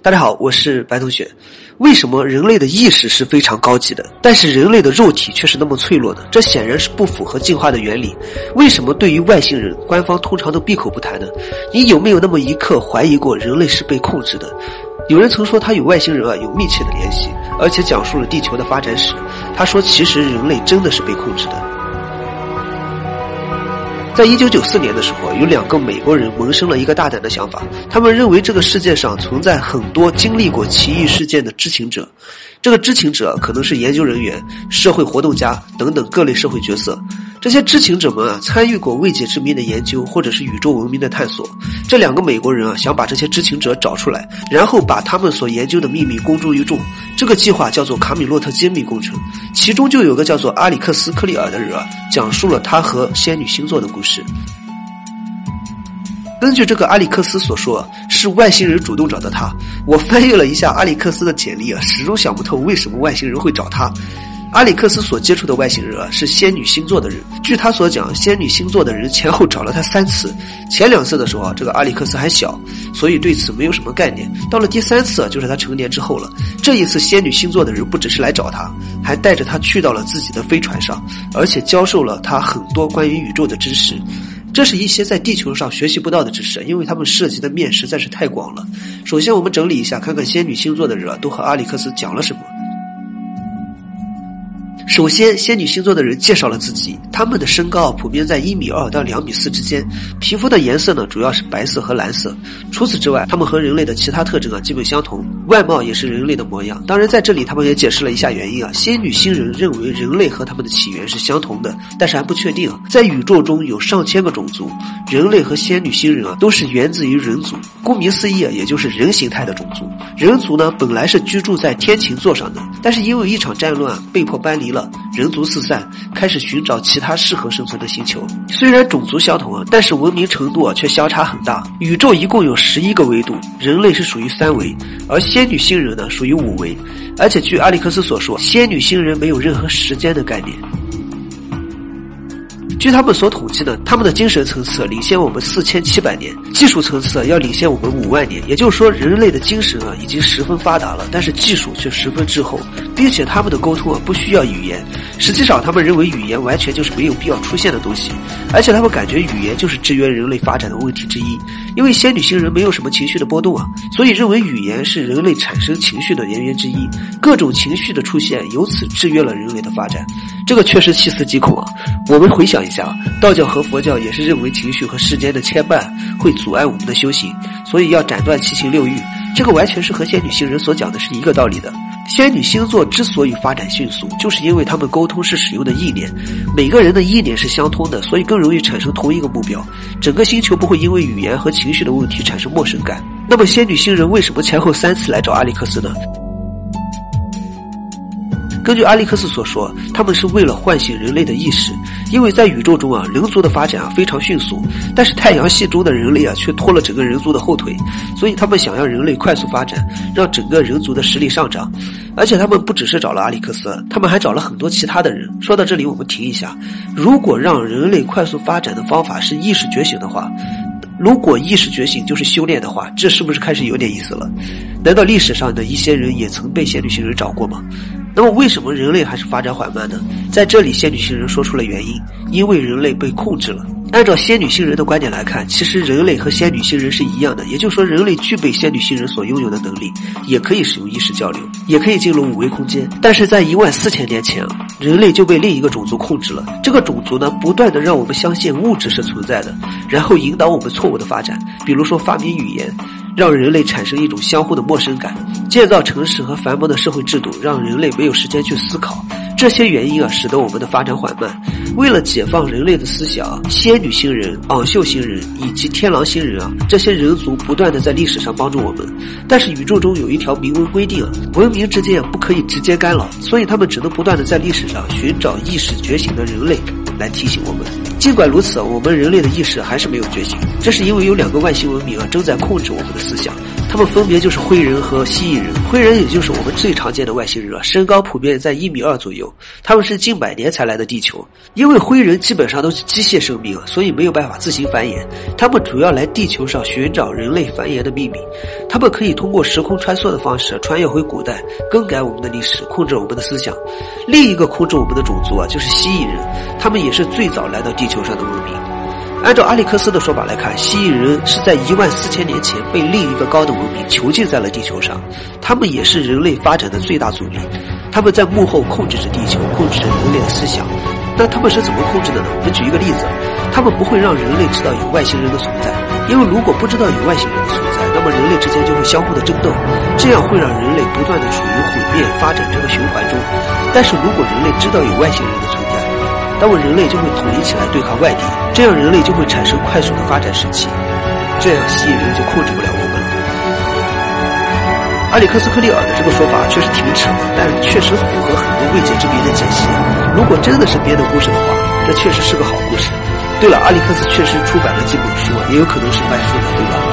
大家好，我是白同学。为什么人类的意识是非常高级的，但是人类的肉体却是那么脆弱呢？这显然是不符合进化的原理。为什么对于外星人，官方通常都闭口不谈呢？你有没有那么一刻怀疑过人类是被控制的？有人曾说他与外星人啊有密切的联系，而且讲述了地球的发展史。他说，其实人类真的是被控制的。在一九九四年的时候，有两个美国人萌生了一个大胆的想法，他们认为这个世界上存在很多经历过奇异事件的知情者，这个知情者可能是研究人员、社会活动家等等各类社会角色。这些知情者们啊，参与过未解之谜的研究，或者是宇宙文明的探索。这两个美国人啊，想把这些知情者找出来，然后把他们所研究的秘密公诸于众。这个计划叫做卡米洛特揭秘工程，其中就有个叫做阿里克斯·克利尔的人啊，讲述了他和仙女星座的故事。根据这个阿里克斯所说，是外星人主动找的他。我翻阅了一下阿里克斯的简历啊，始终想不透为什么外星人会找他。阿里克斯所接触的外星人啊，是仙女星座的人。据他所讲，仙女星座的人前后找了他三次。前两次的时候啊，这个阿里克斯还小，所以对此没有什么概念。到了第三次，就是他成年之后了。这一次，仙女星座的人不只是来找他，还带着他去到了自己的飞船上，而且教授了他很多关于宇宙的知识。这是一些在地球上学习不到的知识，因为他们涉及的面实在是太广了。首先，我们整理一下，看看仙女星座的人都和阿里克斯讲了什么。首先，仙女星座的人介绍了自己，他们的身高普遍在一米二到两米四之间，皮肤的颜色呢主要是白色和蓝色。除此之外，他们和人类的其他特征啊基本相同，外貌也是人类的模样。当然，在这里他们也解释了一下原因啊。仙女星人认为人类和他们的起源是相同的，但是还不确定啊。在宇宙中有上千个种族，人类和仙女星人啊都是源自于人族，顾名思义啊，也就是人形态的种族。人族呢本来是居住在天琴座上的，但是因为一场战乱被迫搬离了。人族四散，开始寻找其他适合生存的星球。虽然种族相同，但是文明程度却相差很大。宇宙一共有十一个维度，人类是属于三维，而仙女星人呢属于五维。而且据阿里克斯所说，仙女星人没有任何时间的概念。据他们所统计呢，他们的精神层次领先我们四千七百年，技术层次要领先我们五万年。也就是说，人类的精神啊已经十分发达了，但是技术却十分滞后，并且他们的沟通啊不需要语言。实际上，他们认为语言完全就是没有必要出现的东西，而且他们感觉语言就是制约人类发展的问题之一。因为仙女星人没有什么情绪的波动啊，所以认为语言是人类产生情绪的原因之一。各种情绪的出现由此制约了人类的发展，这个确实细思极恐啊。我们回想一下，道教和佛教也是认为情绪和世间的牵绊会阻碍我们的修行，所以要斩断七情六欲。这个完全是和仙女星人所讲的是一个道理的。仙女星座之所以发展迅速，就是因为他们沟通是使用的意念，每个人的意念是相通的，所以更容易产生同一个目标。整个星球不会因为语言和情绪的问题产生陌生感。那么，仙女星人为什么前后三次来找阿里克斯呢？根据阿历克斯所说，他们是为了唤醒人类的意识，因为在宇宙中啊，人族的发展啊非常迅速，但是太阳系中的人类啊却拖了整个人族的后腿，所以他们想让人类快速发展，让整个人族的实力上涨。而且他们不只是找了阿历克斯，他们还找了很多其他的人。说到这里，我们停一下，如果让人类快速发展的方法是意识觉醒的话。如果意识觉醒就是修炼的话，这是不是开始有点意思了？难道历史上的一些人也曾被仙女星人找过吗？那么为什么人类还是发展缓慢呢？在这里，仙女星人说出了原因：因为人类被控制了。按照仙女星人的观点来看，其实人类和仙女星人是一样的，也就是说，人类具备仙女星人所拥有的能力，也可以使用意识交流，也可以进入五维空间。但是在一万四千年前，人类就被另一个种族控制了。这个种族呢，不断的让我们相信物质是存在的，然后引导我们错误的发展，比如说发明语言。让人类产生一种相互的陌生感，建造城市和繁忙的社会制度，让人类没有时间去思考。这些原因啊，使得我们的发展缓慢。为了解放人类的思想，仙女星人、昂秀星人以及天狼星人啊，这些人族不断的在历史上帮助我们。但是宇宙中有一条明文规定，文明之间不可以直接干扰，所以他们只能不断的在历史上寻找意识觉醒的人类。来提醒我们，尽管如此，我们人类的意识还是没有觉醒，这是因为有两个外星文明啊正在控制我们的思想，他们分别就是灰人和蜥蜴人。灰人也就是我们最常见的外星人了，身高普遍在一米二左右。他们是近百年才来的地球，因为灰人基本上都是机械生命，所以没有办法自行繁衍。他们主要来地球上寻找人类繁衍的秘密。他们可以通过时空穿梭的方式穿越回古代，更改我们的历史，控制我们的思想。另一个控制我们的种族啊，就是蜥蜴人，他们也是最早来到地球上的文明。按照阿里克斯的说法来看，蜥蜴人是在一万四千年前被另一个高等文明囚禁在了地球上，他们也是人类发展的最大阻力。他们在幕后控制着地球，控制着人类的思想。那他们是怎么控制的呢？我们举一个例子，他们不会让人类知道有外星人的存在，因为如果不知道有外星人的存在，那么人类之间就会相互的争斗，这样会让人类不断的处于毁灭发展这个循环中。但是如果人类知道有外星人的存在，那么人类就会统一起来对抗外敌，这样人类就会产生快速的发展时期，这样蜥蜴人就控制不了我们了。阿里克斯克利尔的这个说法确实挺扯的，但确实符合很多未解之谜的解析。如果真的是编的故事的话，这确实是个好故事。对了，阿里克斯确实出版了几本书，也有可能是卖书的，对吧？